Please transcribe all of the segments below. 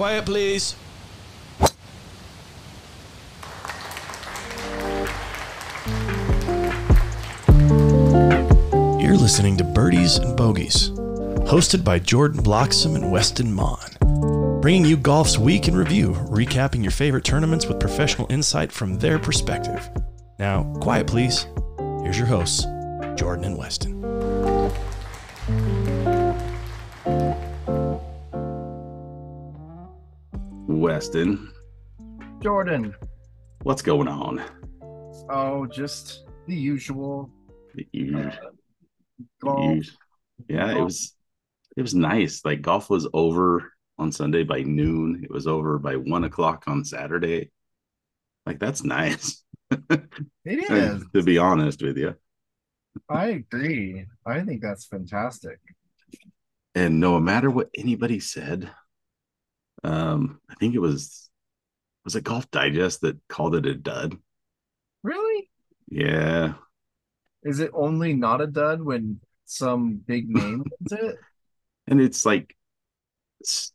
Quiet, please. You're listening to Birdies and Bogeys, hosted by Jordan Bloxham and Weston Mon, bringing you golf's week in review, recapping your favorite tournaments with professional insight from their perspective. Now, quiet, please. Here's your hosts, Jordan and Weston. Weston, Jordan. what's going on? Oh, just the usual. You- Uh, golf. yeah, it was it was nice. Like golf was over on Sunday by noon. It was over by one o'clock on Saturday. Like that's nice. It is. to be honest with you. I agree. I think that's fantastic. And no matter what anybody said, um, I think it was was it Golf Digest that called it a dud. Really? Yeah, Is it only not a dud when some big name wins it? and it's like it's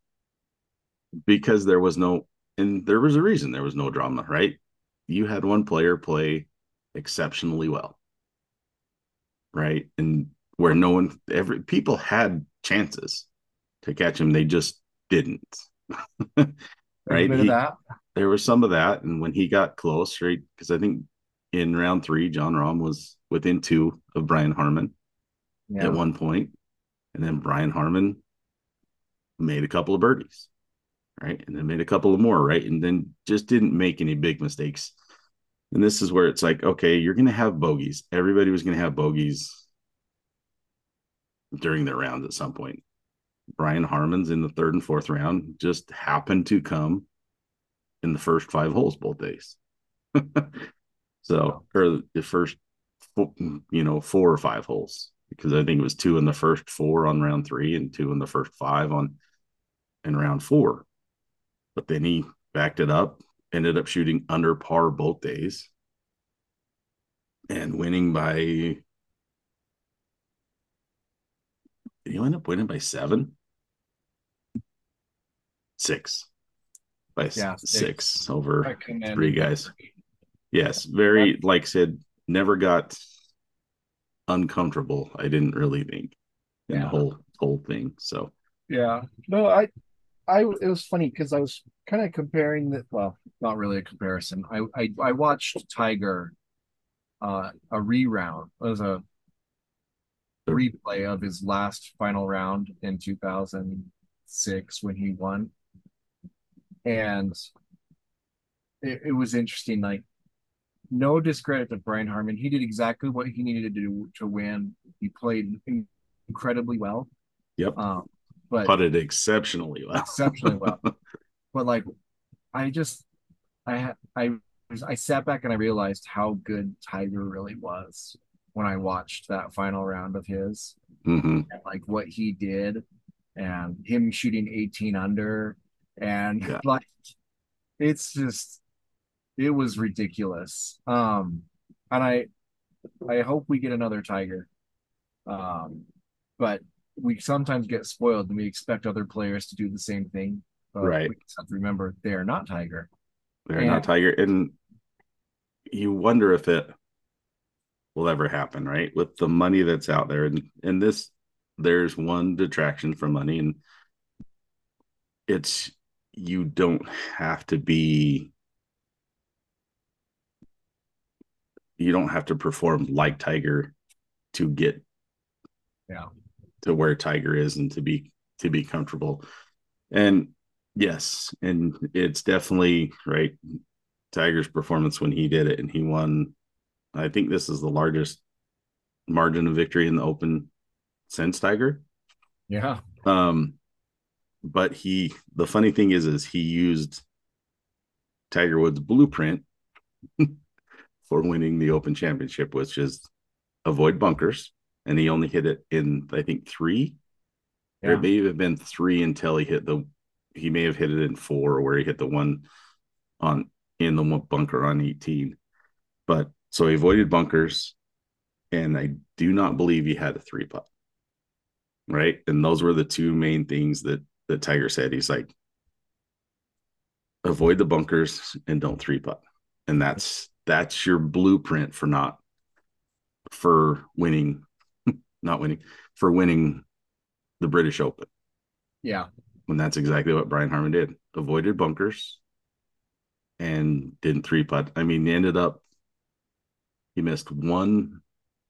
because there was no and there was a reason there was no drama right you had one player play exceptionally well right and where no one every people had chances to catch him they just didn't right He- there was some of that and when he got close right because i think in round three jon Rahm was within two of brian harman Yeah. at one point, and then Brian Harman made a couple of birdies, right, and then made a couple of more, right, and then just didn't make any big mistakes. And this is where it's like, okay, you're going to have bogeys. Everybody was going to have bogeys during their rounds at some point. Brian Harman's in the third and fourth round just happened to come in the first five holes both days. so, or the first, you know, four or five holes because I think it was two in the first four on round three and two in the first five on in round four. But then he backed it up, ended up shooting under par both days and winning by did you end up winning by seven? Six. By Yeah, six, six. over three guys. Yes, very like said, never got uncomfortable. I didn't really think in the whole whole thing. So Yeah. No, I, I, it was funny because I was kind of comparing that. Well, not really a comparison. I, I, I watched Tiger, uh, a reround. It was a replay of his last final round in 2006 when he won. And it, it was interesting. Like, no discredit to Brian Harman. He did exactly what he needed to do to win. He played incredibly well. yep, Um, but putted exceptionally well. exceptionally well. But like, I just, I I I sat back and I realized how good Tiger really was when I watched that final round of his, hmm and like what he did, and him shooting 18 under, and Yeah. like, it's just, it was ridiculous. Um, and I, I hope we get another Tiger. Um, but we sometimes get spoiled and we expect other players to do the same thing. But Right. We just have to remember they are not Tiger. They're And- not Tiger, and you wonder if it will ever happen, right? With the money that's out there, and and this, there's one detraction from money, and it's you don't have to be you don't have to perform like Tiger to get Yeah. to where Tiger is and to be to be comfortable. And yes, and it's definitely right. Tiger's performance when he did it and he won. I think this is the largest margin of victory in the Open since Tiger. Yeah. Um, but he the funny thing is is he used Tiger Woods blueprint for winning the Open Championship, which is avoid bunkers, and he only hit it in I think three. Yeah. it may have been three until he hit the he may have hit it in four where he hit the one on in the bunker on 18. But so he avoided bunkers, and I do not believe he had a three putt. Right. And those were the two main things that that Tiger said. He's like, avoid the bunkers and don't three putt. And that's that's your blueprint for not for winning, not winning, for winning the British Open. Yeah. And that's exactly what Brian Harman did. Avoided bunkers and didn't three putt. I mean, he ended up he missed one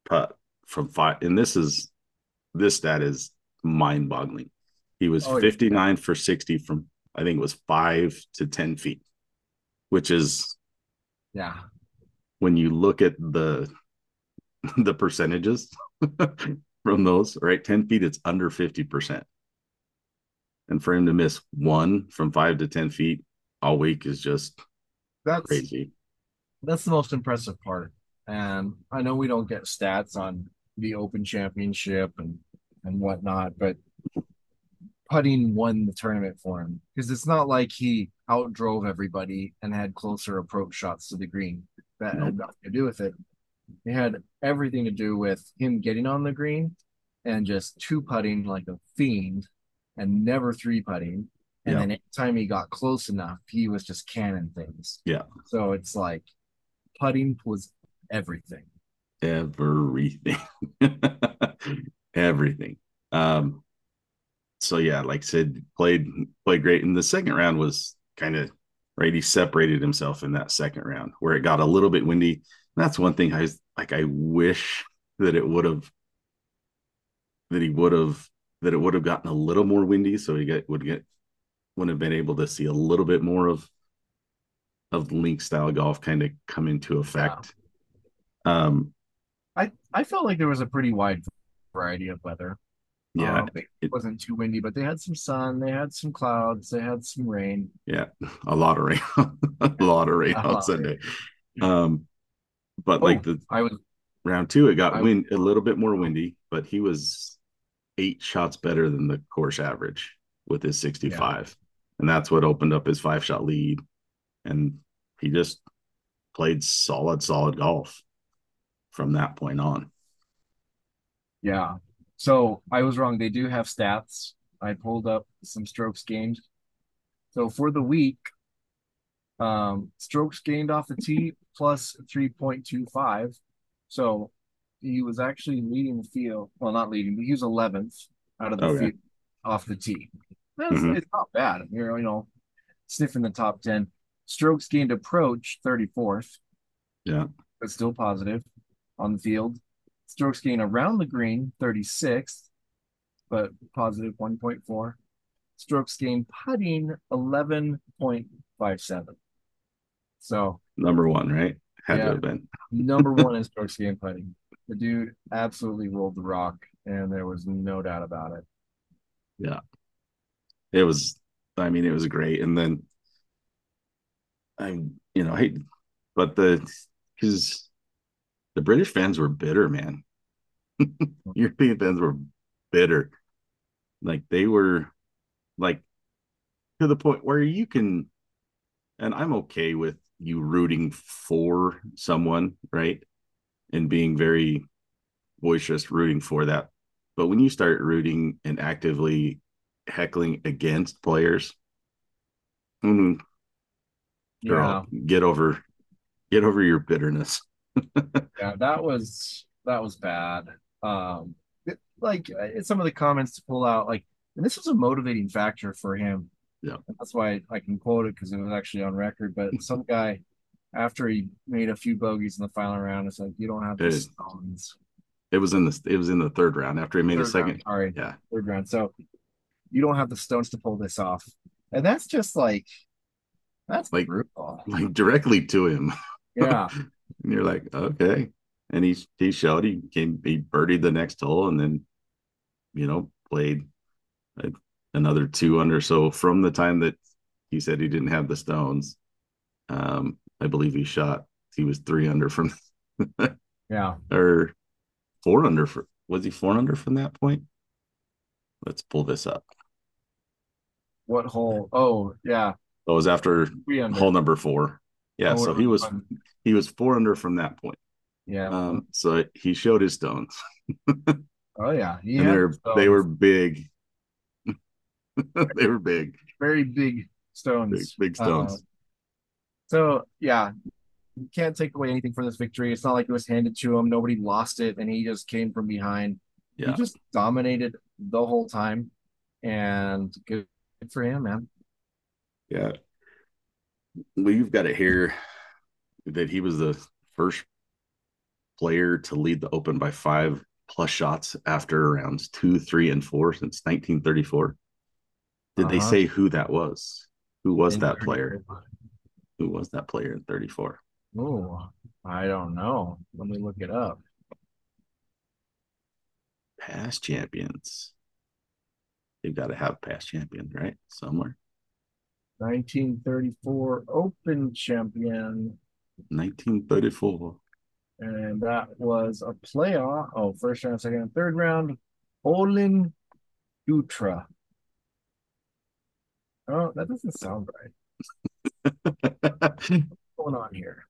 putt from five. And this is this stat is mind boggling. He was Oh, yeah. 59 for 60 from I think it was five to 10 feet, which is Yeah. when you look at the the percentages from those, right? 10 feet, it's under 50%. And for him to miss one from five to 10 feet all week is just That's crazy. that's the most impressive part. And I know we don't get stats on the Open Championship and and whatnot, but putting won the tournament for him because it's not like he outdrove everybody and had closer approach shots to the green. That had nothing to do with it. It had everything to do with him getting on the green and just two putting like a fiend and never three putting. And Yeah. then anytime he got close enough, he was just canning things. Yeah. So it's like putting was everything. everything. Everything. Um so yeah like I said played played great. And the second round was kind of right he separated himself in that second round where it got a little bit windy. That's one thing i was like i wish that it would have that he would have that it would have gotten a little more windy so he get would get would have been able to see a little bit more of of link style golf kind of come into effect um I I felt like there was a pretty wide variety of weather. yeah Um, it wasn't too windy, but they had some sun, they had some clouds, they had some rain. Yeah, a lot of rain, a lot of rain on Sunday. Um, but like Oh, the I was round two, it got I- wind a little bit more windy, but he was eight shots better than the course average with his 65. And that's what opened up his five shot lead. And he just played solid, solid golf from that point on. yeah. So I was wrong. They do have stats. I pulled up some strokes gained. So for the week, um, strokes gained off the tee plus 3.25. So he was actually leading the field. Well, not leading, but he was 11th out of the Okay. field off the tee. That's, Mhm. It's not bad. You're, you know, sniffing the top 10. Strokes gained approach 34th. Yeah. But still positive on the field. Strokes gained around the green 36th, but positive 1.4. Strokes gained putting 11.57. So Number one, right? Had Yeah. to have been. number one in strokes gained putting. The dude absolutely rolled the rock, and there was no doubt about it. Yeah. It was, I mean, it was great. And then I'm, you know, hey, but the, because the British fans were bitter, man. European fans were bitter. Like they were like to the point where you can, and I'm okay with you rooting for someone, right? And being very boisterous rooting for that. But when you start rooting and actively heckling against players, mm, girl, get over get over your bitterness. Yeah, that was that was bad. Um, it- like uh, some of the comments to pull out, like, and this was a motivating factor for him. Yeah. And that's why I can quote it because it was actually on record. But some guy, after he made a few bogeys in the final round, it's like you don't have the It- stones. It was in the it was in the third round after he made a second. round, sorry, Yeah. third round. So you don't have the stones to pull this off, and that's just like that's Like- brutal. Like directly to him. Yeah, And you're like, okay. And he he showed he came he birdied the next hole and then, you know, played a- another two under. So from the time that he said he didn't have the stones, um, I believe he shot he was three under from yeah. or four under for was he four under from that point? Let's pull this up. What hole? Oh, yeah, That was after hole number four. Yeah, so he was fun. he was four under from that point. Yeah. Um, so he showed his stones. oh yeah. He and they're stones. they were big. they were big. very big stones. Big, big stones. Uh, so yeah, you can't take away anything from this victory. It's not like it was handed to him. Nobody lost it, and he just came from behind. yeah. He just dominated the whole time, and good, good for him, man. Yeah. We've got it here that he was the first player to lead the Open by five plus shots after rounds two, three, and four since 1934. Did they Uh-huh. say who that was? Who was In that 30 player? Who was that player in 34? Oh, I don't know. Let me look it up. Past champions. They've got to have past champions, right? Somewhere. 1934 Open champion, 1934. and that was a playoff. Oh, first round, second, and third round. Olin Dutra. Oh, that doesn't sound right. What's going on here?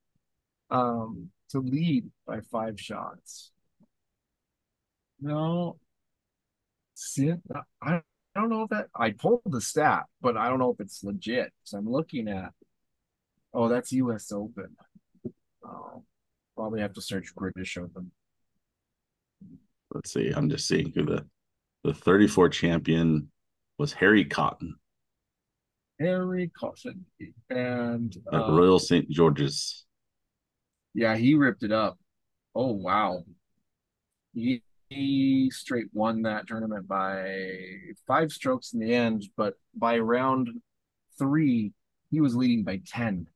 Um, to lead by five shots. No, see, I I don't know if that I pulled the stat, but I don't know if it's legit. So I'm looking at. Oh, that's U.S. Open. Oh, probably have to search British Open. Let's see. I'm just seeing who the the 34 champion was Harry Cotton Harry Cotton and uh, Royal St. George's. yeah, he ripped it up. Oh wow, he, he straight won that tournament by five strokes in the end, but by round three, he was leading by ten.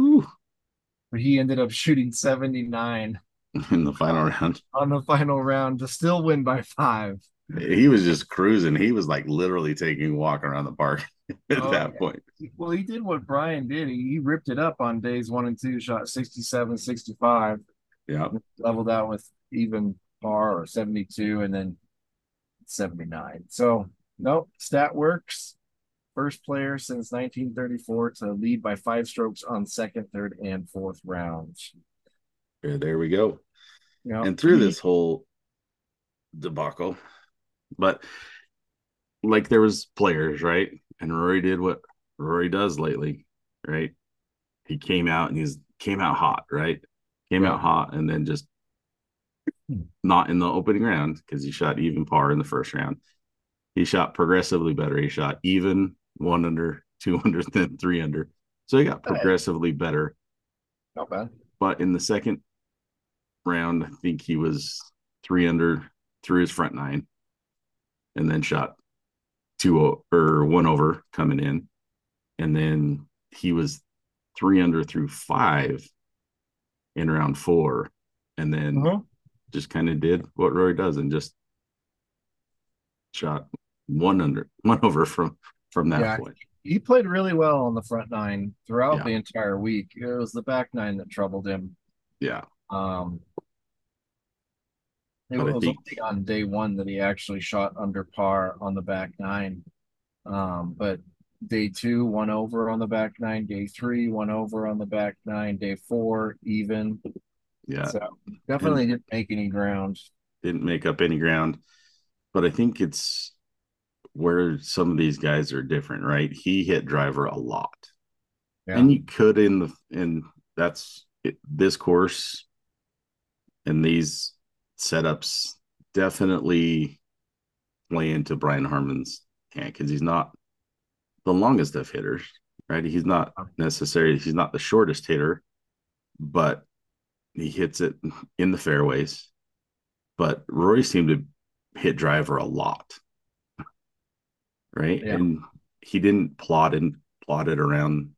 Ooh, But he ended up shooting 79 in the final round. on the final round to still win by five. He was just cruising. He was like literally taking a walk around the park at Oh, that yeah. point. Well, he did what Brian did. He, he ripped it up on days one and two, shot 67, 65, Yeah. leveled out with even par or 72, and then 79. So, nope, stat works. First player since 1934 to lead by five strokes on second, third, and fourth rounds. There, there we go. Know, And through this whole debacle, but like there was players, right? And Rory did what Rory does lately, right? He came out and he's came out hot, right? Came Yeah. out hot and then just not in the opening round because he shot even par in the first round. He shot progressively better. He shot even one under, two under, then three under. So he got progressively better. Not bad. But in the second round, I think he was three under through his front nine and then shot two or one over coming in. And then he was three under through five in round four. And then Uh-huh. Just kind of did what Rory does and just shot one under one over from from that Yeah. point. He played really well on the front nine throughout Yeah. the entire week. It was the back nine that troubled him. Yeah. Um, it But was think- only on day one that he actually shot under par on the back nine. Um, but day two, one over on the back nine. Day three, one over on the back nine. Day four, even. Yeah. So definitely didn't make any ground. didn't make up any ground. But I think it's where some of these guys are different, right? He hit driver a lot. Yeah. And you could in the in that's it, this course and these setups definitely play into Brian Harman's hand because he's not the longest of hitters, right? He's not uh-huh. necessarily he's not the shortest hitter, but he hits it in the fairways. But Rory seemed to hit driver a lot, right? Yeah. And he didn't plot and plot it around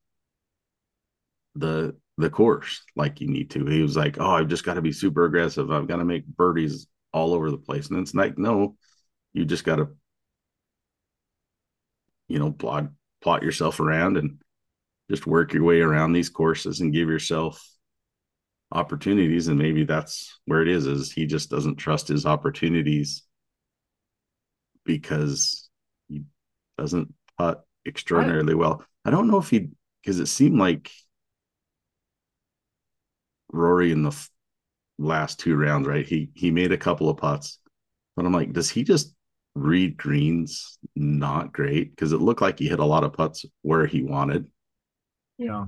the the course like you need to. He was like, "Oh, I've just got to be super aggressive. I've got to make birdies all over the place." And it's like, no, you just got to, you know, plot plot yourself around and just work your way around these courses and give yourself opportunities. And maybe that's where it is. Is he just doesn't trust his opportunities because he doesn't putt extraordinarily well. I don't know if he because it seemed like Rory in the last two rounds, right? He he made a couple of putts, but I'm like, does he just read greens not great because it looked like he hit a lot of putts where he wanted. Yeah.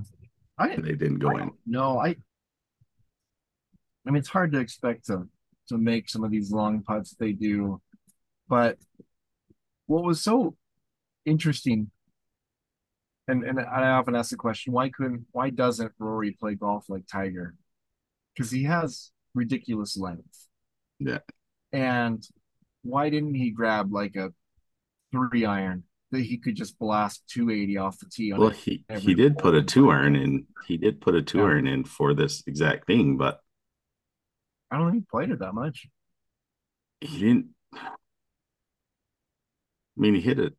I And they didn't go in. don't. I I mean it's hard to expect to to make some of these long putts they do. But what was so interesting and and I often ask the question, why couldn't why doesn't Rory play golf like Tiger? Because he has ridiculous length. Yeah. And why didn't he grab like a three iron that he could just blast 280 off the tee on Well, he he did put a two iron in. He did put a two Yeah. iron in for this exact thing, but I don't think he played it that much. he didn't. I mean, he hit it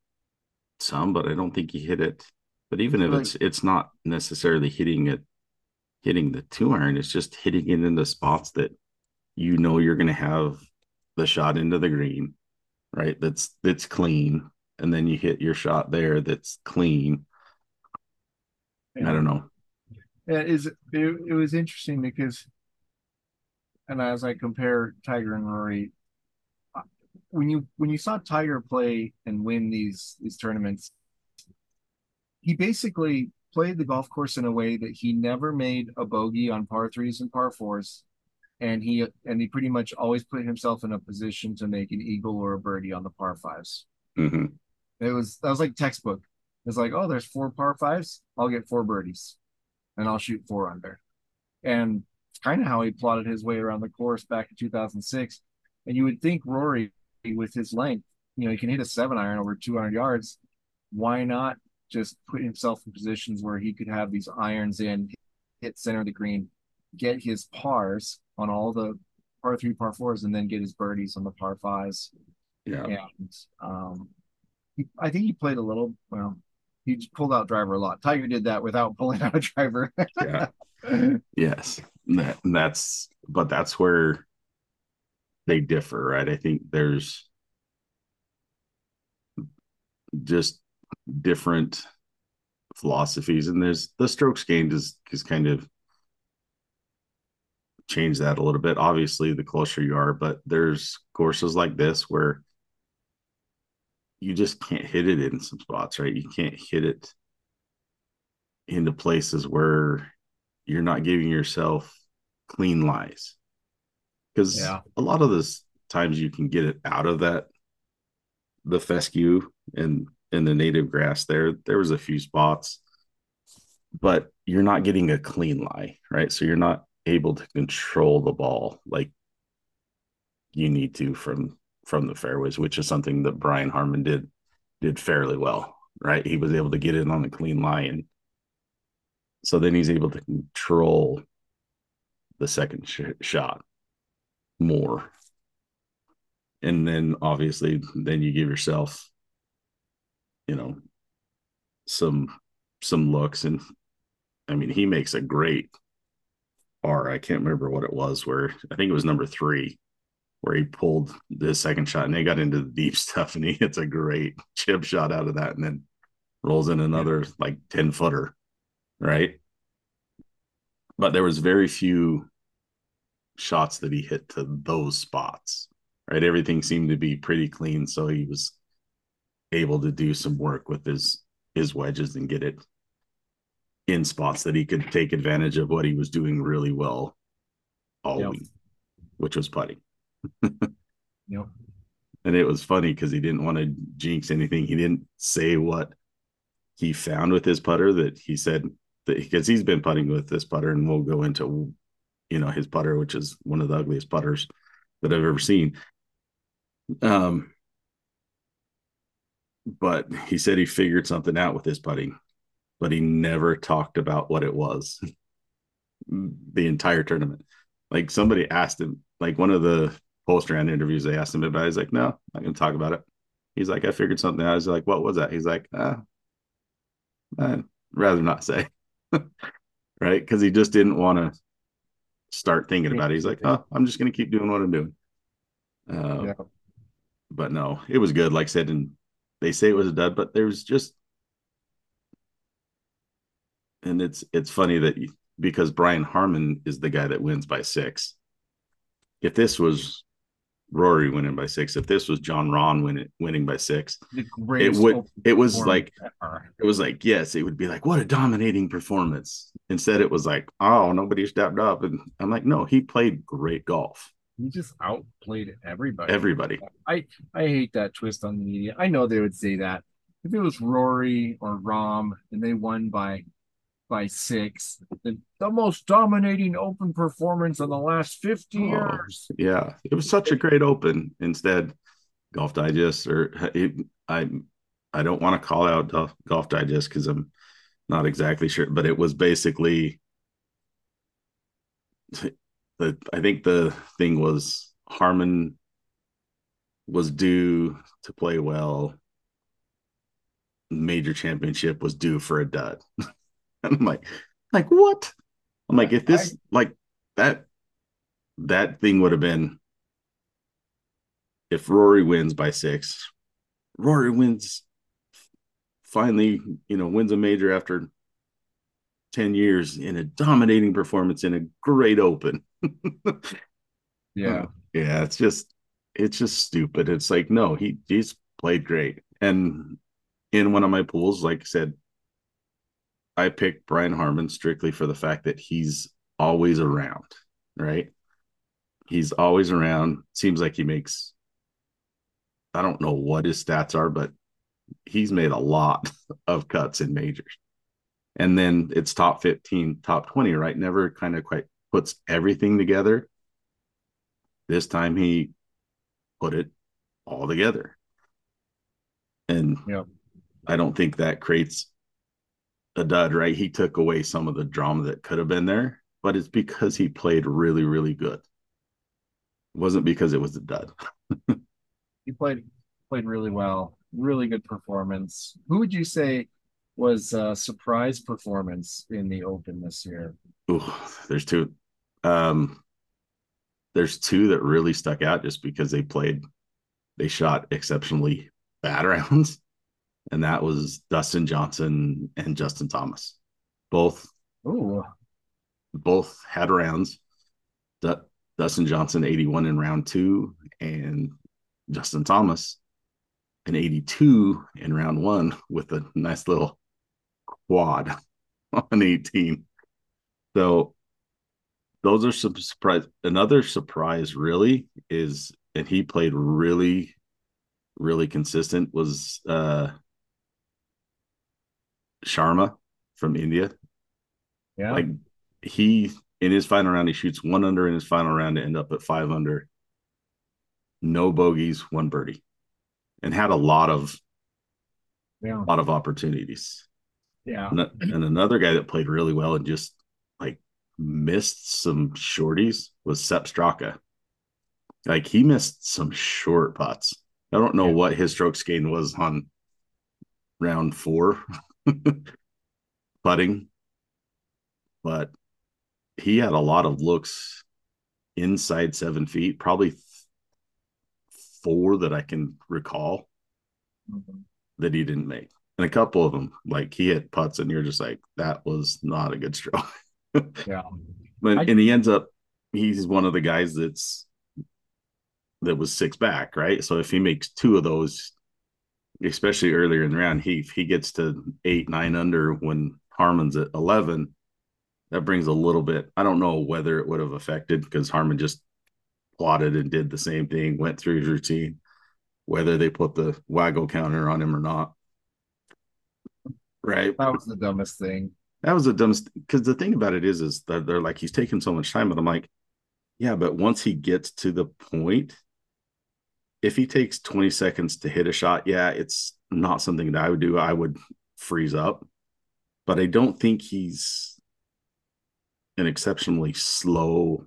some, but I don't think he hit it. But even if Like- it's it's not necessarily hitting it, hitting the two iron, it's just hitting it in the spots that you know you're going to have the shot into the green, right? That's that's clean, and then you hit your shot there that's clean. I don't know. Yeah, it is it, it was interesting because, and as I compare Tiger and Rory, uh, when you when you saw Tiger play and win these these tournaments, he basically played the golf course in a way that he never made a bogey on par threes and par fours, and he and he pretty much always put himself in a position to make an eagle or a birdie on the par fives. hmm It was that was like textbook. It's like, oh, there's four par fives. I'll get four birdies, and I'll shoot four under. And kind of how he plotted his way around the course back in 2006. And you would think Rory, with his length, you know, he can hit a seven iron over 200 yards. Why not just put himself in positions where he could have these irons in, hit center of the green, get his pars on all the par three, par fours, and then get his birdies on the par fives Yeah. and um, he, I think he played a little. Well, he pulled out driver a lot. Tiger did that without pulling out a driver. Yeah. Yes, that, that's but that's where they differ, right? I think there's just different philosophies, and there's the strokes gained is is kind of change that a little bit. Obviously, the closer you are, but there's courses like this where you just can't hit it in some spots, right? You can't hit it into places where you're not giving yourself clean lies. Because Yeah. a lot of this times you can get it out of that the fescue and in the native grass there there was a few spots but you're not getting a clean lie right? So you're not able to control the ball like you need to from from the fairways which is something that brian harman did did fairly well right? He was able to get it on a clean lie and so then he's able to control the second sh- shot more. And then obviously, then you give yourself, you know, some some looks. And I mean, he makes a great par. I can't remember what it was. Where I think it was number three, where he pulled the second shot and they got into the deep stuff, and he hits a great chip shot out of that, and then rolls in another like ten footer right? But there was very few shots that he hit to those spots, right? Everything seemed to be pretty clean, so he was able to do some work with his his wedges and get it in spots that he could take advantage of what he was doing really well all Yep. week, which was putting. Yep. And it was funny because he didn't want to jinx anything. He didn't say what he found with his putter that he said because he's been putting with this putter, and we'll go into you know his putter, which is one of the ugliest putters that I've ever seen. Um, but he said he figured something out with his putting, but he never talked about what it was the entire tournament. Like somebody asked him, like one of the post round interviews, they asked him about. it. He's like, "No, I'm not to talk about it." He's like, "I figured something out." Was like, "What was that?" He's like, "Ah, I'd rather not say." right? Because he just didn't want to start thinking about it. He's like, "Oh, I'm just going to keep doing what I'm doing." Uh, Yeah. But no, it was good. Like I said, and they say it was a dud, but there was just, and it's it's funny that you, because Brian Harman is the guy that wins by six. If this was Rory winning by six. If this was Jon Rahm winning winning by six, it would. It was like ever. it was like yes, it would be like what a dominating performance. Instead, it was like oh nobody stepped up, and I'm like no, he played great golf. he just outplayed everybody. Everybody, I hate that twist on the media. I know they would say that if it was Rory or Rahm and they won by by six, the, the most dominating open performance in the last 50 Oh. years. yeah, it was such a great open. Instead, Golf Digest or it, I I don't want to call out Golf- Golf Digest because I'm not exactly sure, but it was basically the I think the thing was Harman was due to play well. Major championship was due for a dud. and I'm like, like what? I'm like, if this like that that thing would have been if Rory wins by six, Rory wins finally, you know, wins a major after 10 years in a dominating performance in a great open. Yeah. Oh, yeah, it's just it's just stupid. It's like, no, he he's played great. And in one of my pools, like I said, I picked Brian Harman strictly for the fact that he's always around, right? He's always around. Seems like he makes I don't know what his stats are, but he's made a lot of cuts in majors. And then it's top 15, top 20, right? Never kind of quite puts everything together. This time he put it all together. And. I don't think that creates a dud, right? He took away some of the drama that could have been there, but it's because he played really, really good. It wasn't because it was a dud. He played played really well. Really good performance. Who would you say was a surprise performance in the Open this year? Ooh, there's two. Um, there's two that really stuck out just because they played, they shot exceptionally bad rounds, and that was Dustin Johnson and Justin Thomas. Both Ooh, both had rounds. Du- Dustin Johnson 81 in round two, and Justin Thomas an 82 in round one with a nice little quad on 18. So those are some surprise. Another surprise really is, and he played really, really consistent was uh Sharma from India. yeah. Like he in his final round, he shoots one under in his final round to end up at five under. No bogeys, one birdie, and had a lot of yeah. lot of opportunities. Yeah. And, and another guy that played really well and just like missed some shorties was Sepp Straka. Like he missed some short putts. I don't know Yeah. what his strokes gain was on round four putting, but he had a lot of looks inside seven feet, probably four that I can recall Mhm. that he didn't make. And a couple of them, like he hit putts, and you're just like, that was not a good stroke. Yeah. But I- and he ends up, he's one of the guys that's that was six back, right? So if he makes two of those, especially earlier in the round, he he gets to eight, nine under when Harman's at eleven, that brings a little bit. I don't know whether it would have affected because Harman just plotted and did the same thing, went through his routine, whether they put the waggle counter on him or not. Right. That was the dumbest thing. That was the dumbest because the thing about it is, is that they're like he's taking so much time, but I'm like, yeah, but once he gets to the point, if he takes 20 seconds to hit a shot, yeah, it's not something that I would do. I would freeze up, but I don't think he's an exceptionally slow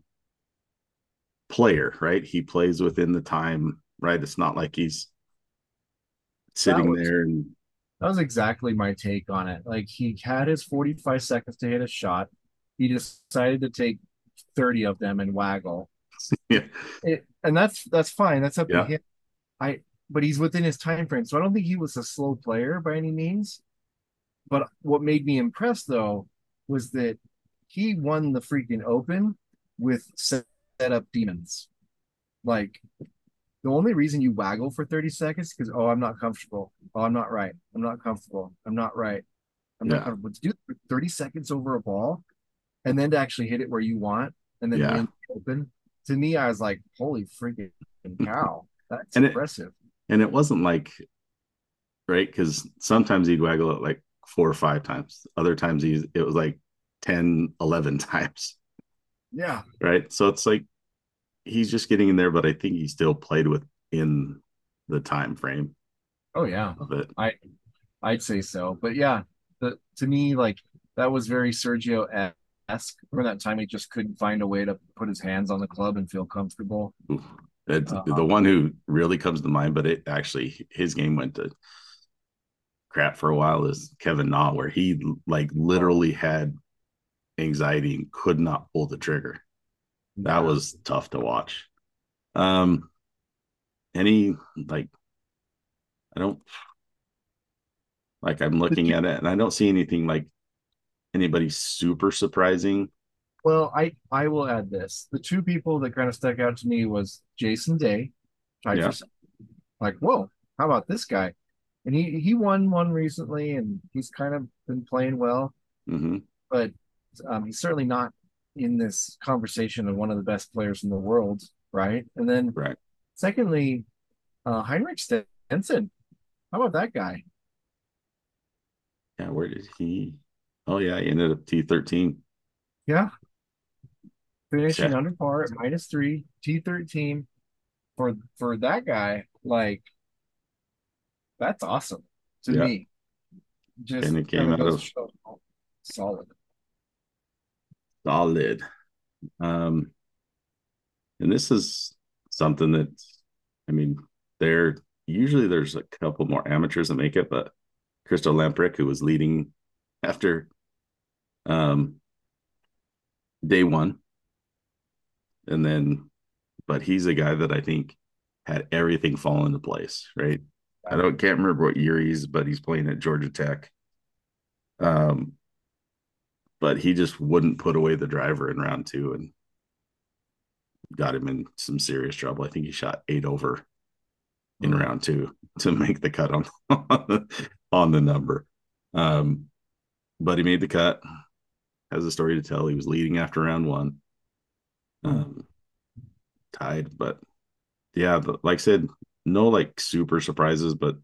player, right? He plays within the time, right? It's not like he's sitting was- there and That was exactly my take on it. Like he had his 45 seconds to hit a shot. He decided to take 30 of them and waggle. yeah, It, and that's that's fine. That's up Yeah. to him. I but he's within his time frame. So I don't think he was a slow player by any means. But what made me impressed though was that he won the freaking open with set up demons. Like the only reason you waggle for 30 seconds because oh i'm not comfortable oh i'm not right i'm not comfortable i'm not right i'm Yeah. not comfortable to do 30 seconds over a ball and then to actually hit it where you want and then Yeah. win open to me i was like holy freaking cow that's And it- impressive. and it wasn't like right? Because sometimes he'd waggle it like four or five times. Other times he's it was like 10 11 times. Yeah. Right? So it's like he's just getting in there but i think he still played within the time frame oh yeah. of it. I'd say so. But yeah, the, to me, like that was very Sergio esque. Remember that time he just couldn't find a way to put his hands on the club and feel comfortable. Oof. It's Uh, the one who really comes to mind but it actually his game went to crap for a while is kevin na where he like literally had anxiety and could not pull the trigger that was tough to watch. Um, any like, I don't like. I'm looking at it and I don't see anything like anybody super surprising. Well, I I will add this. The two people that kind of stuck out to me was Jason Day, tied Yeah. second. like whoa, how about this guy? And he he won one recently, and he's kind of been playing well. hmm but um, he's certainly not in this conversation of one of the best players in the world, right? And then, Right. secondly, uh, Henrik Stenson. How about that guy? Yeah, where did he? Oh yeah, he ended up T thirteen. Yeah, finishing Yeah. under par at minus three, T thirteen. For for that guy, like that's awesome to Yeah. me. Just And it came out of- solid. solid. Um, and this is something that, I mean, there usually there's a couple more amateurs that make it, but Christo Lamprecht, who was leading after um day one, and then, but he's a guy that I think had everything fall into place, right? I don't can't remember what year he's, but he's playing at Georgia Tech. Um, but he just wouldn't put away the driver in round two and got him in some serious trouble. I think he shot eight over in Mhm. round two to make the cut on on the, on the number. Um, but he made the cut. Has a story to tell. He was leading after round one. Um, tied, but yeah, like I said, no like super surprises, but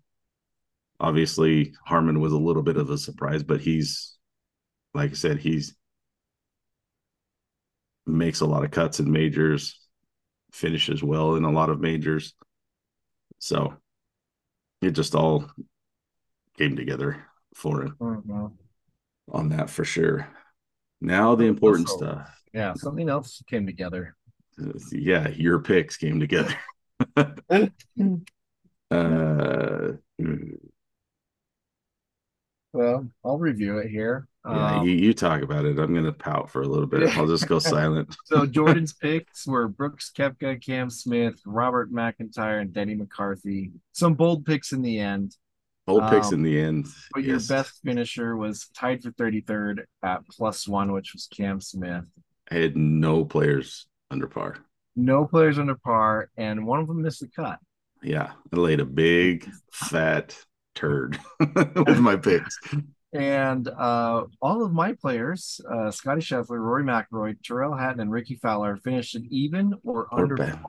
obviously Harman was a little bit of a surprise, but he's like I said, he's makes a lot of cuts in majors, finishes well in a lot of majors. So it just all came together for him Mhm. on that for sure. Now the important stuff. Yeah, something else came together. Yeah, your picks came together. uh Well, I'll review it here. yeah, Um, you, you talk about it. I'm gonna pout for a little bit. I'll just go silent. so Jordan's picks were Brooks Koepka, Cam Smith, Robert MacIntyre, and Denny McCarthy. Some bold picks in the end, Old picks Um, in the end. but your best finisher was tied for 33rd at plus one, which was Cam Smith. I had no players under par. No players under par, and one of them missed the cut. Yeah, I laid a big fat turd with my picks. And uh, all of my players, uh, Scottie Scheffler, Rory McIlroy, Tyrrell Hatton, and Rickie Fowler finished even or Or under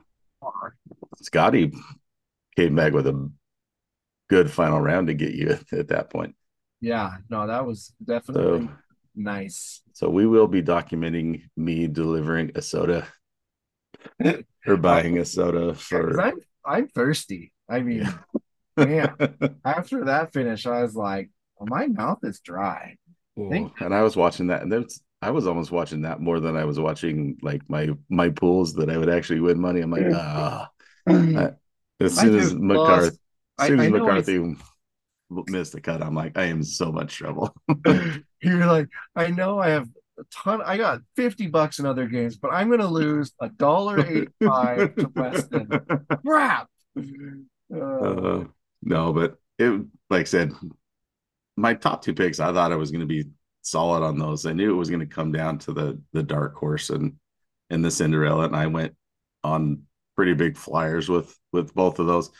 par. Scottie came back with a good final round to get you at, at that point. Yeah, no, that was definitely So, nice. so we will be documenting me delivering a soda or buying a soda for. I'm I'm thirsty. I mean, Yeah. man, after that finish, I was like, well, my mouth is dry. Thank- and I was watching that, and that's I was almost watching that more than I was watching like my my pools that I would actually win money. I'm like, ah. I As soon as Well, McCarthy, as I- soon as I McCarthy missed the cut, I'm like, I am in so much trouble. You're like, I know I have a ton. I got fifty bucks in other games, but I'm gonna lose a dollar eighty-five to Weston. Crap. Uh, Uh, no, but it like I said, my top two picks, I thought I was going to be solid on those. I knew it was going to come down to the the dark horse and and the Cinderella, and I went on pretty big flyers with with both of those.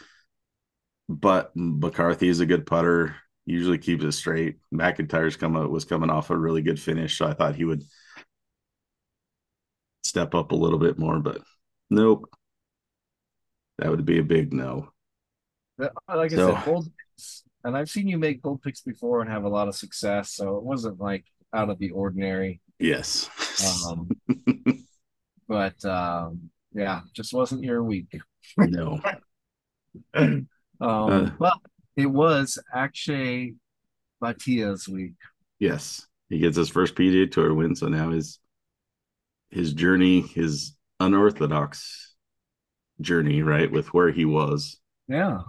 But McCarthy is a good putter. Usually keeps it straight. MacIntyre's coming was coming off a really good finish, so I thought he would step up a little bit more, but nope. That would be a big no. Like I so, said, bold picks, and I've seen you make bold picks before and have a lot of success, so it wasn't like out of the ordinary. Yes. Um, but um, yeah, just wasn't your week. no. um, uh, well, it was Akshay Bhatia's week. Yes, he gets his first PGA Tour win, so now his his journey, his unorthodox journey, right, with where he was. Yeah.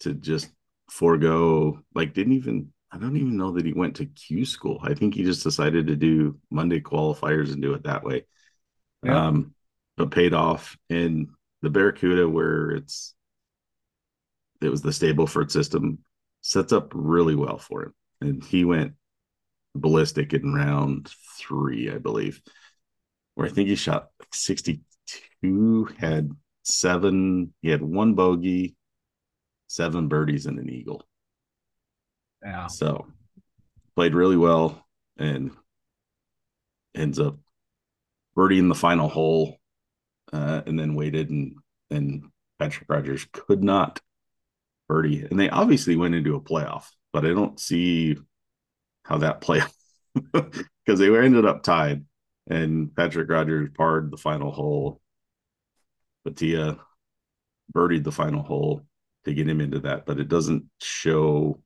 To just forego, like, didn't even I don't even know that he went to Q school. I think he just decided to do Monday qualifiers and do it that way. Yeah. Um, but paid off. And the Barracuda, where it's it was the Stableford system, sets up really well for him. And he went ballistic in round three, I believe, where I think he shot 62, had seven, he had one bogey, seven birdies, and an eagle. Yeah. So played really well and ends up birdieing the final hole uh, and then waited and and Patrick Rodgers could not birdie. And they obviously went into a playoff, but I don't see how that playoff because they were ended up tied and Patrick Rodgers parred the final hole. Bhatia birdied the final hole to get him into that, but it doesn't show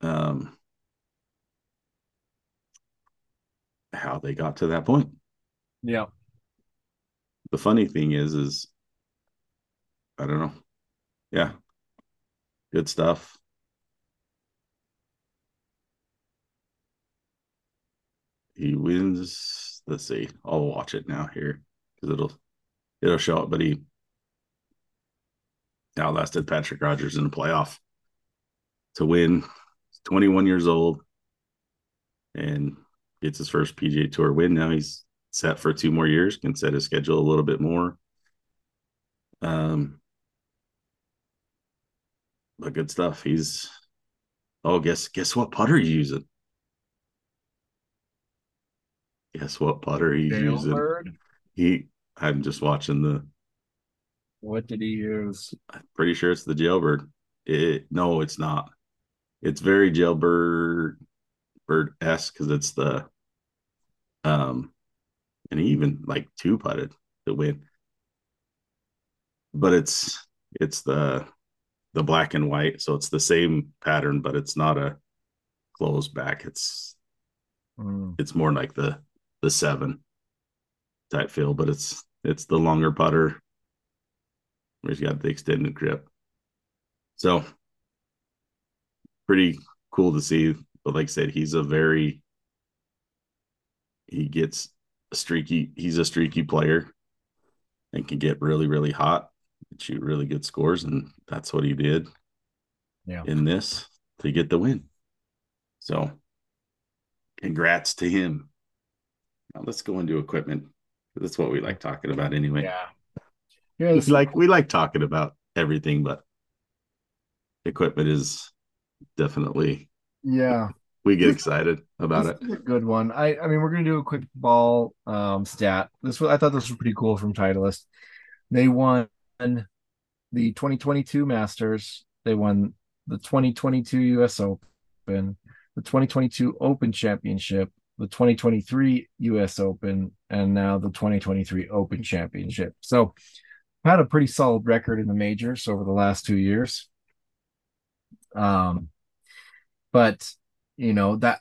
um, how they got to that point. Yeah. The funny thing is, is I don't know. Yeah. Good stuff. He wins. Let's see. I'll watch it now here because it'll it'll show it. But he outlasted Patrick Rodgers in the playoff to win 21 years old and gets his first PGA Tour win. Now he's set for two more years, can set his schedule a little bit more. Um, but good stuff. He's oh, guess guess what putter he's using? Guess what putter he's Jailbird? using? He I'm just watching the what did he use? I'm pretty sure it's the jailbird. It no, it's not it's very jailbird bird s because it's the um and he even like two putted to win but it's it's the the black and white so it's the same pattern but it's not a closed back it's mm. it's more like the the seven type feel but it's it's the longer putter where he's got the extended grip so pretty cool to see. But like I said, he's a very he gets a streaky. He's a streaky player and can get really really hot shoot really good scores, and that's what he did. Yeah. In this to get the win. So, congrats to him. Now let's go into equipment. That's what we like talking about anyway. Yeah. Yeah, it's like we like talking about everything, but equipment is definitely yeah we get excited about it. a good one. I I mean we're gonna do a quick ball um stat. This was I thought this was pretty cool from Titleist. They won the 2022 Masters. They won the 2022 US Open, the 2022 Open Championship, the 2023 US Open, and now the 2023 Open Championship. So had a pretty solid record in the majors over the last two years. Um, but you know that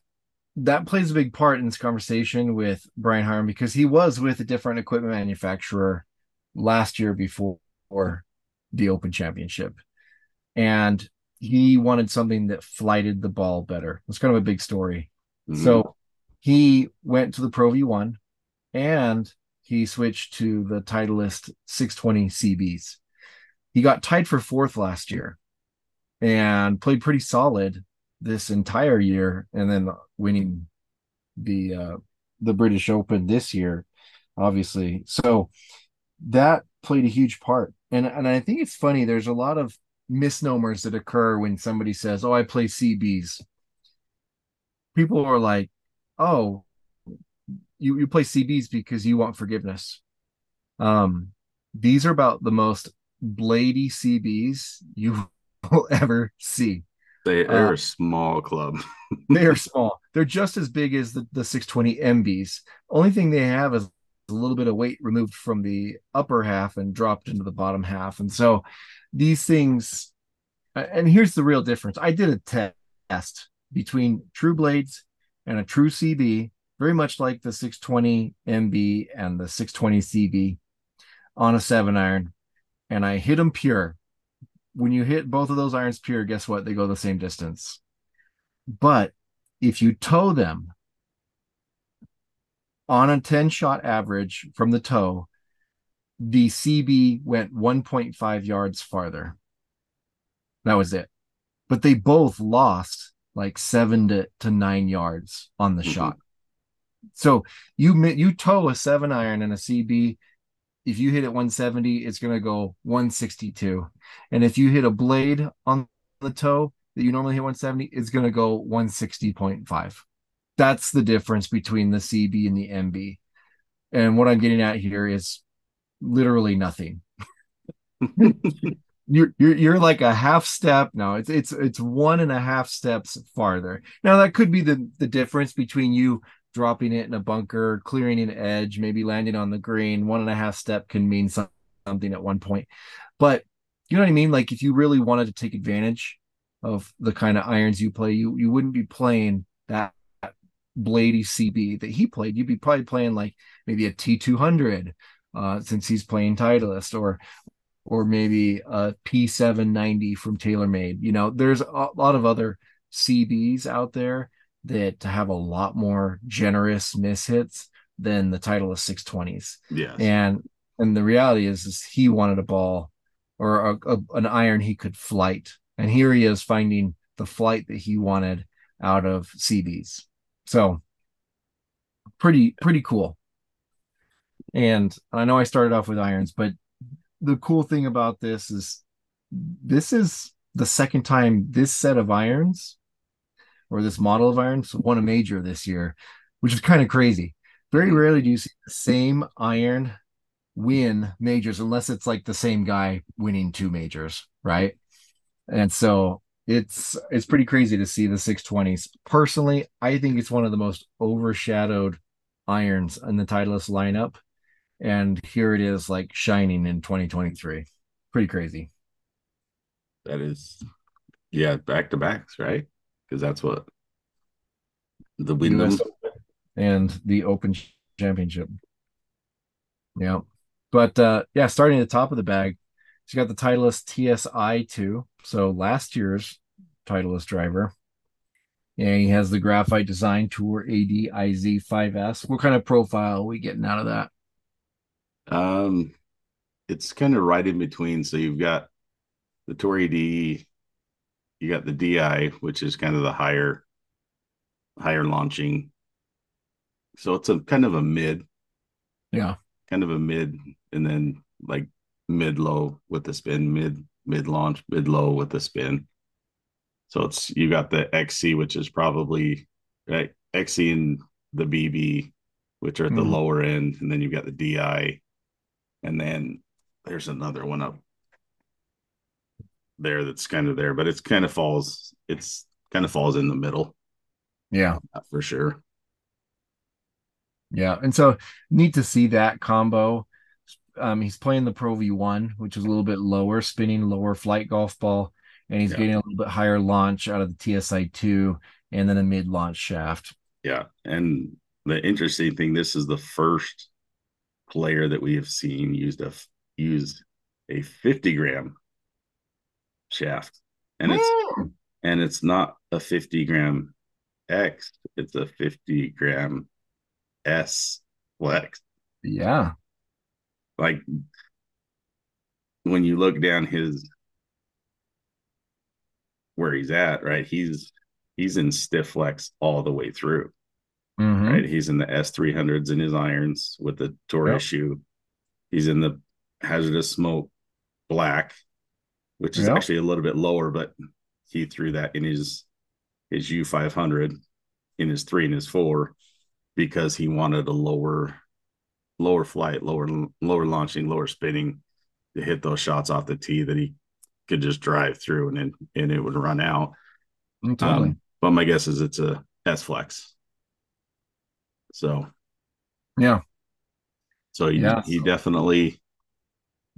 that plays a big part in this conversation with Brian Harman because he was with a different equipment manufacturer last year before the Open Championship, and he wanted something that flighted the ball better. It's kind of a big story. Mm-hmm. So he went to the Pro V1 and he switched to the Titleist 620 CBs. He got tied for fourth last year and played pretty solid this entire year and then winning the uh the British Open this year obviously so that played a huge part. And and I think it's funny. There's a lot of misnomers that occur when somebody says, "Oh, I play CBs." People are like, "Oh, you you play CBs because you want forgiveness." Um, these are about the most blady CBs you will ever see. They are uh, a small club. they are small. They're just as big as the, the 620 MBs. Only thing they have is a little bit of weight removed from the upper half and dropped into the bottom half. And so these things, and here's the real difference. I did a test between true blades and a true CB, very much like the 620 MB and the 620 CB on a seven iron, and I hit them pure. When you hit both of those irons pure, guess what? They go the same distance. But if you toe them on a 10 shot average from the toe, the CB went 1.5 yards farther. That was it. But they both lost like seven to, to nine yards on the mm-hmm. shot. So you you toe a seven iron and a CB. If you hit it 170, it's going to go 162. And if you hit a blade on the toe that you normally hit 170, it's going to go 160.5. That's the difference between the CB and the MB. And what I'm getting at here is literally nothing. you're, you're you're like a half step. No, it's it's it's one and a half steps farther. Now that could be the the difference between you dropping it in a bunker, clearing an edge, maybe landing on the green. One and a half step can mean something at one point. But you know what I mean? Like if you really wanted to take advantage of the kind of irons you play, you you wouldn't be playing that Blady CB that he played. You'd be probably playing like maybe a T200 uh, since he's playing Titleist or or maybe a P790 from TaylorMade. You know, there's a lot of other CBs out there that have a lot more generous miss hits than the Titleist 620s. Yeah. And and the reality is, is he wanted a ball or a, a, an iron he could flight. And here he is finding the flight that he wanted out of CBs. So pretty, pretty cool. And I know I started off with irons, but the cool thing about this is this is the second time this set of irons or this model of irons won a major this year, which is kind of crazy. Very rarely do you see the same iron win majors unless it's like the same guy winning two majors, right? And so it's it's pretty crazy to see the 620s. Personally, I think it's one of the most overshadowed irons in the Titleist lineup. And here it is like shining in 2023. Pretty crazy. That is yeah, back to backs, right? because that's what the Wyndham and the Open Championship. Yeah, but uh, yeah, starting at the top of the bag, she got the Titleist TSI two, so last year's Titleist driver. And he has the Graphite Design Tour ADIZ 5S. What kind of profile are we getting out of that? Um, it's kind of right in between. So you've got the Tour AD you got the DI, which is kind of the higher higher launching. So it's a kind of a mid. Yeah. Kind of a mid and then like mid low with the spin, mid mid launch, mid low with the spin. So it's you got the XC, which is probably right XC and the BB, which are at the mm. lower end, and then you've got the DI, and then there's another one up there that's kind of there, but it's kind of falls. It's kind of falls in the middle. Yeah, for sure. Yeah, and so neat to see that combo. Um, he's playing the Pro V1, which is a little bit lower spinning, lower flight golf ball, and he's yeah. getting a little bit higher launch out of the TSI two, and then a mid launch shaft. Yeah, and the interesting thing, this is the first player that we have seen used a use a 50 gram shaft, and it's and it's not a 50 gram X, it's a 50 gram S flex. Yeah, like when you look down his where he's at, right? He's he's in stiff flex all the way through. Mm-hmm. Right. He's in the S300s in his irons with the tour yep. issue. He's in the HZRDUS smoke black, which is Yeah. actually a little bit lower, but he threw that in his his U five hundred in his three and his four because he wanted a lower lower flight, lower lower launching, lower spinning to hit those shots off the tee that he could just drive through and then and it would run out. Mm, Totally. Um, but my guess is it's a S flex. So yeah. so he Yeah. he definitely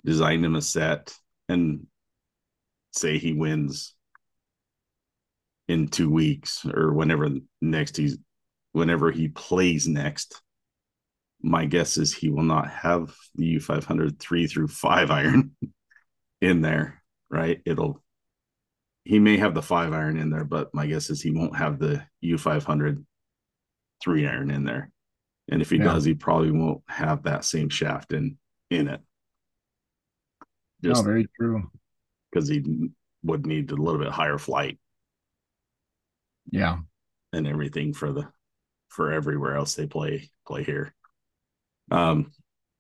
designed him a set and say he wins in two weeks or whenever next he's whenever he plays next. My guess is he will not have the U five hundred three through five iron in there, right? It'll he may have the five iron in there, but my guess is he won't have the U five hundred three iron in there. And if he Yeah. does, he probably won't have that same shaft in in it. No, very true. because he would need a little bit higher flight Yeah. and everything for the for everywhere else they play play here. Um,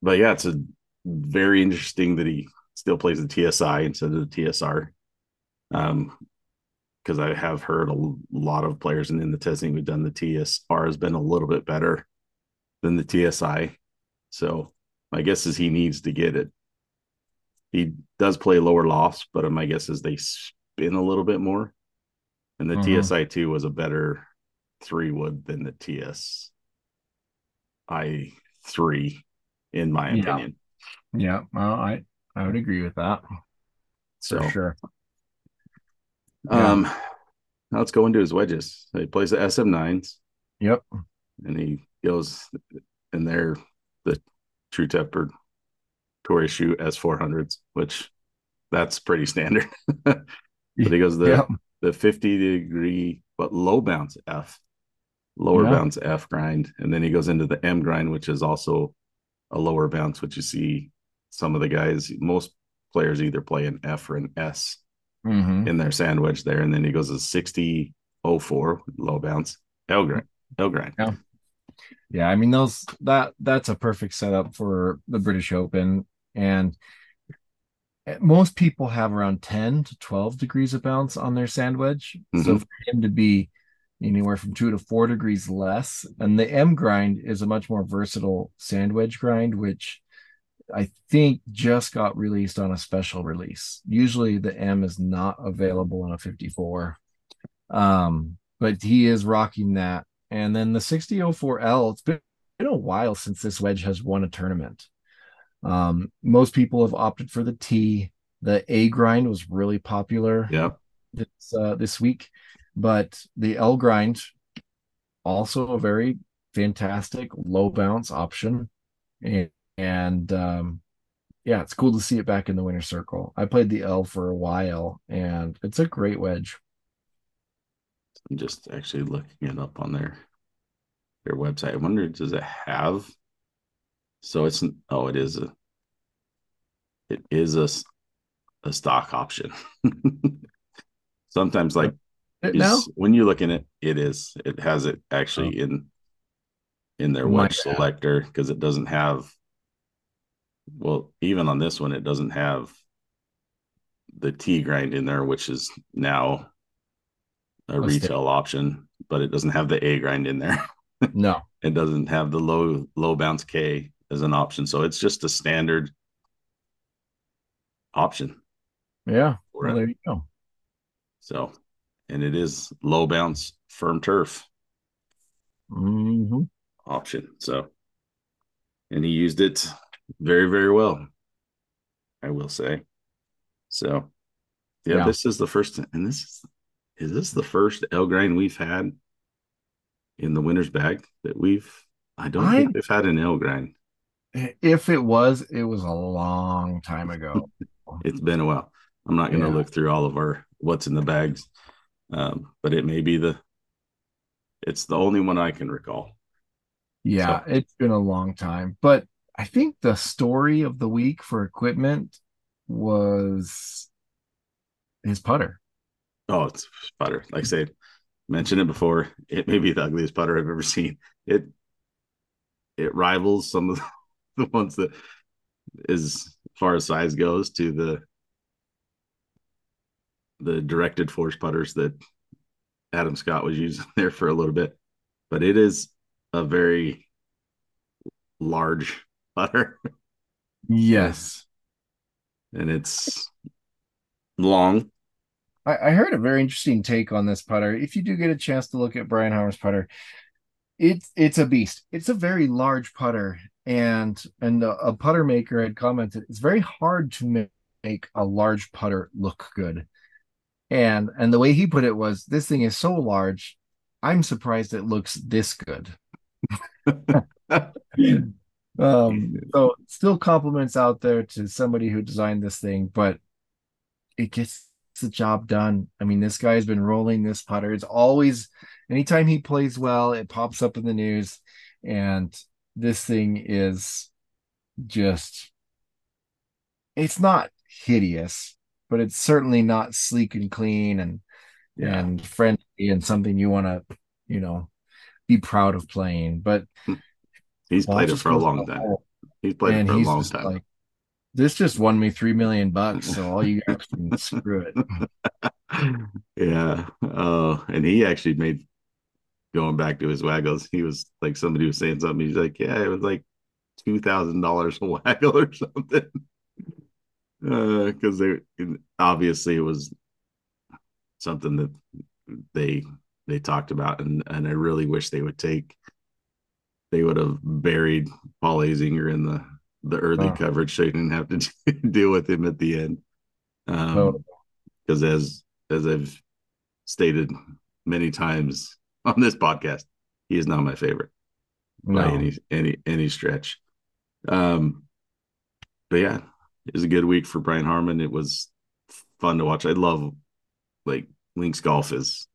but yeah, it's a very interesting that he still plays the TSI instead of the TSR. Um, because I have heard a lot of players and in the testing we've done, the TSR has been a little bit better than the TSI. So my guess is he needs to get it. He does play lower lofts, but my guess is they spin a little bit more. And the Mhm. TSI two was a better three wood than the TS I three, in my opinion. Yeah. Well, I I would agree with that So for sure. Yeah. um now let's go into his wedges. He plays the SM nines Yep. and he goes in there the True Temper Tour Issue S four hundreds, which that's pretty standard. but he goes the Yep. the 50 degree but low bounce F, lower Yeah. bounce F grind. And then he goes into the M grind, which is also a lower bounce, which you see some of the guys, most players either play an F or an S hmm in their sandwich there. And then he goes to 60 04 low bounce L grind. L grind. Yeah. Yeah, I mean those that that's a perfect setup for the British Open, and most people have around ten to twelve degrees of bounce on their sand wedge. So for him to be anywhere from two to four degrees less, and the M grind is a much more versatile sand wedge grind, which I think just got released on a special release. Usually the M is not available on a 54. Um, but he is rocking that. And then the 6004L, it's been, been a while since this wedge has won a tournament. Um, most people have opted for the T. The A grind was really popular Yeah. this uh, this week, but the L grind also a very fantastic low bounce option, and, and um, yeah, it's cool to see it back in the winner circle. I played the L for a while, and it's a great wedge. I'm just actually looking it up on their their website. I wonder, does it have? So it's oh, it is a it is a a stock option. Sometimes, like It now, when you look in it, it is it has it actually oh. in in their oh watch wedge selector because it doesn't have. Well, even on this one, it doesn't have the T grind in there, which is now a sta- retail option, but it doesn't have the A grind in there. no, It doesn't have the low low bounce K as an option, so it's just a standard option yeah, well, there you go. So, and it is low bounce firm turf hmm option. So, and he used it very very well, I will say. So, yeah, Yeah. this is the first, and this is is this the first L grind we've had in the winner's bag that we've. I don't I- think we've had an L grind. If it was, it was a long time ago. it's been a while. I'm not going to Yeah. look through all of our what's in the bags, um, but it may be the. It's the only one I can recall. Yeah, it's been a long time. But I think the story of the week for equipment was his putter. Oh, it's putter. Like I said, mentioned it before. It may be the ugliest putter I've ever seen. It it rivals some of the ones that, as far as size goes to the the directed force putters that Adam Scott was using there for a little bit. But it is a very large putter. Yes. And it's long. I, I heard a very interesting take on this putter. If you do get a chance to look at Brian Harman's putter, it's it's a beast. It's a very large putter, and and a, a putter maker had commented it's very hard to make a large putter look good. And and the way he put it was, this thing is so large, I'm surprised it looks this good. um, so still compliments out there to somebody who designed this thing, but it gets the job done. I mean, this guy's been rolling this putter. It's always anytime he plays well, it pops up in the news, and this thing is just it's not hideous, but it's certainly not sleek and clean and yeah. and friendly and something you want to, you know, be proud of playing. But hmm. he's played it for a long time. He's played it for a long time. Like, this just won me three million bucks, so all you guys can screw it. Yeah. Oh, and he actually made going back to his waggles. He was like somebody was saying something. He's like, yeah, it was like two thousand dollars a waggle or something. Because uh, they obviously it was something that they they talked about, and and I really wish they would take. They would have buried Paul Azinger in the the early oh. coverage so you didn't have to deal with him at the end. Um, because as as I've stated many times on this podcast, he is not my favorite no. by any any any stretch. Um, but yeah, it was a good week for Brian Harman. It was fun to watch. I love like Links golf is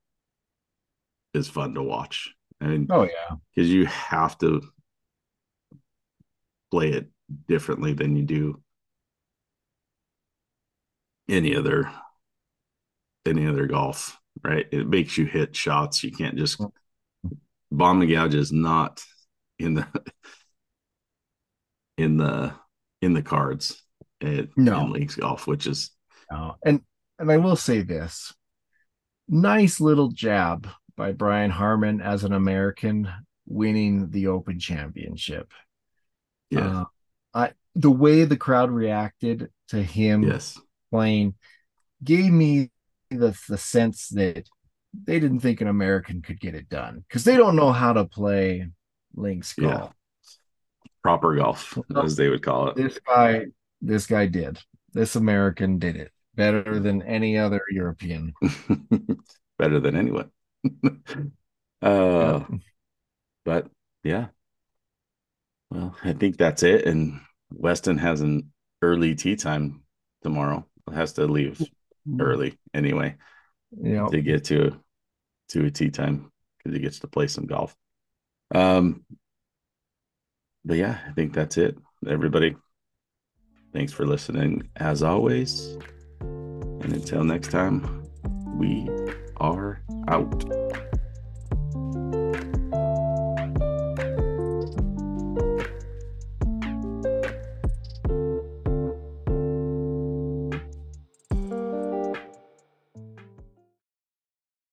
is fun to watch. I mean, oh yeah, because you have to play it differently than you do any other any other golf, right? It makes you hit shots. You can't just mm. bomb and gouge is not in the in the in the cards at no. in leagues golf, which is no. and and I will say this nice little jab by Brian Harman as an American winning the Open Championship. Yeah. Uh, I the way the crowd reacted to him yes. playing gave me the the sense that they didn't think an American could get it done because they don't know how to play links golf. Yeah. Proper golf, as they would call it. This guy, this guy did. This American did it better than any other European. better than anyone. uh, but yeah, well, I think that's it. And Weston has an early tee time tomorrow. Has to leave mm-hmm. early anyway. Yeah. To get to to a tee time because he gets to play some golf. Um but yeah, I think that's it. Everybody, thanks for listening as always. And until next time, we are out.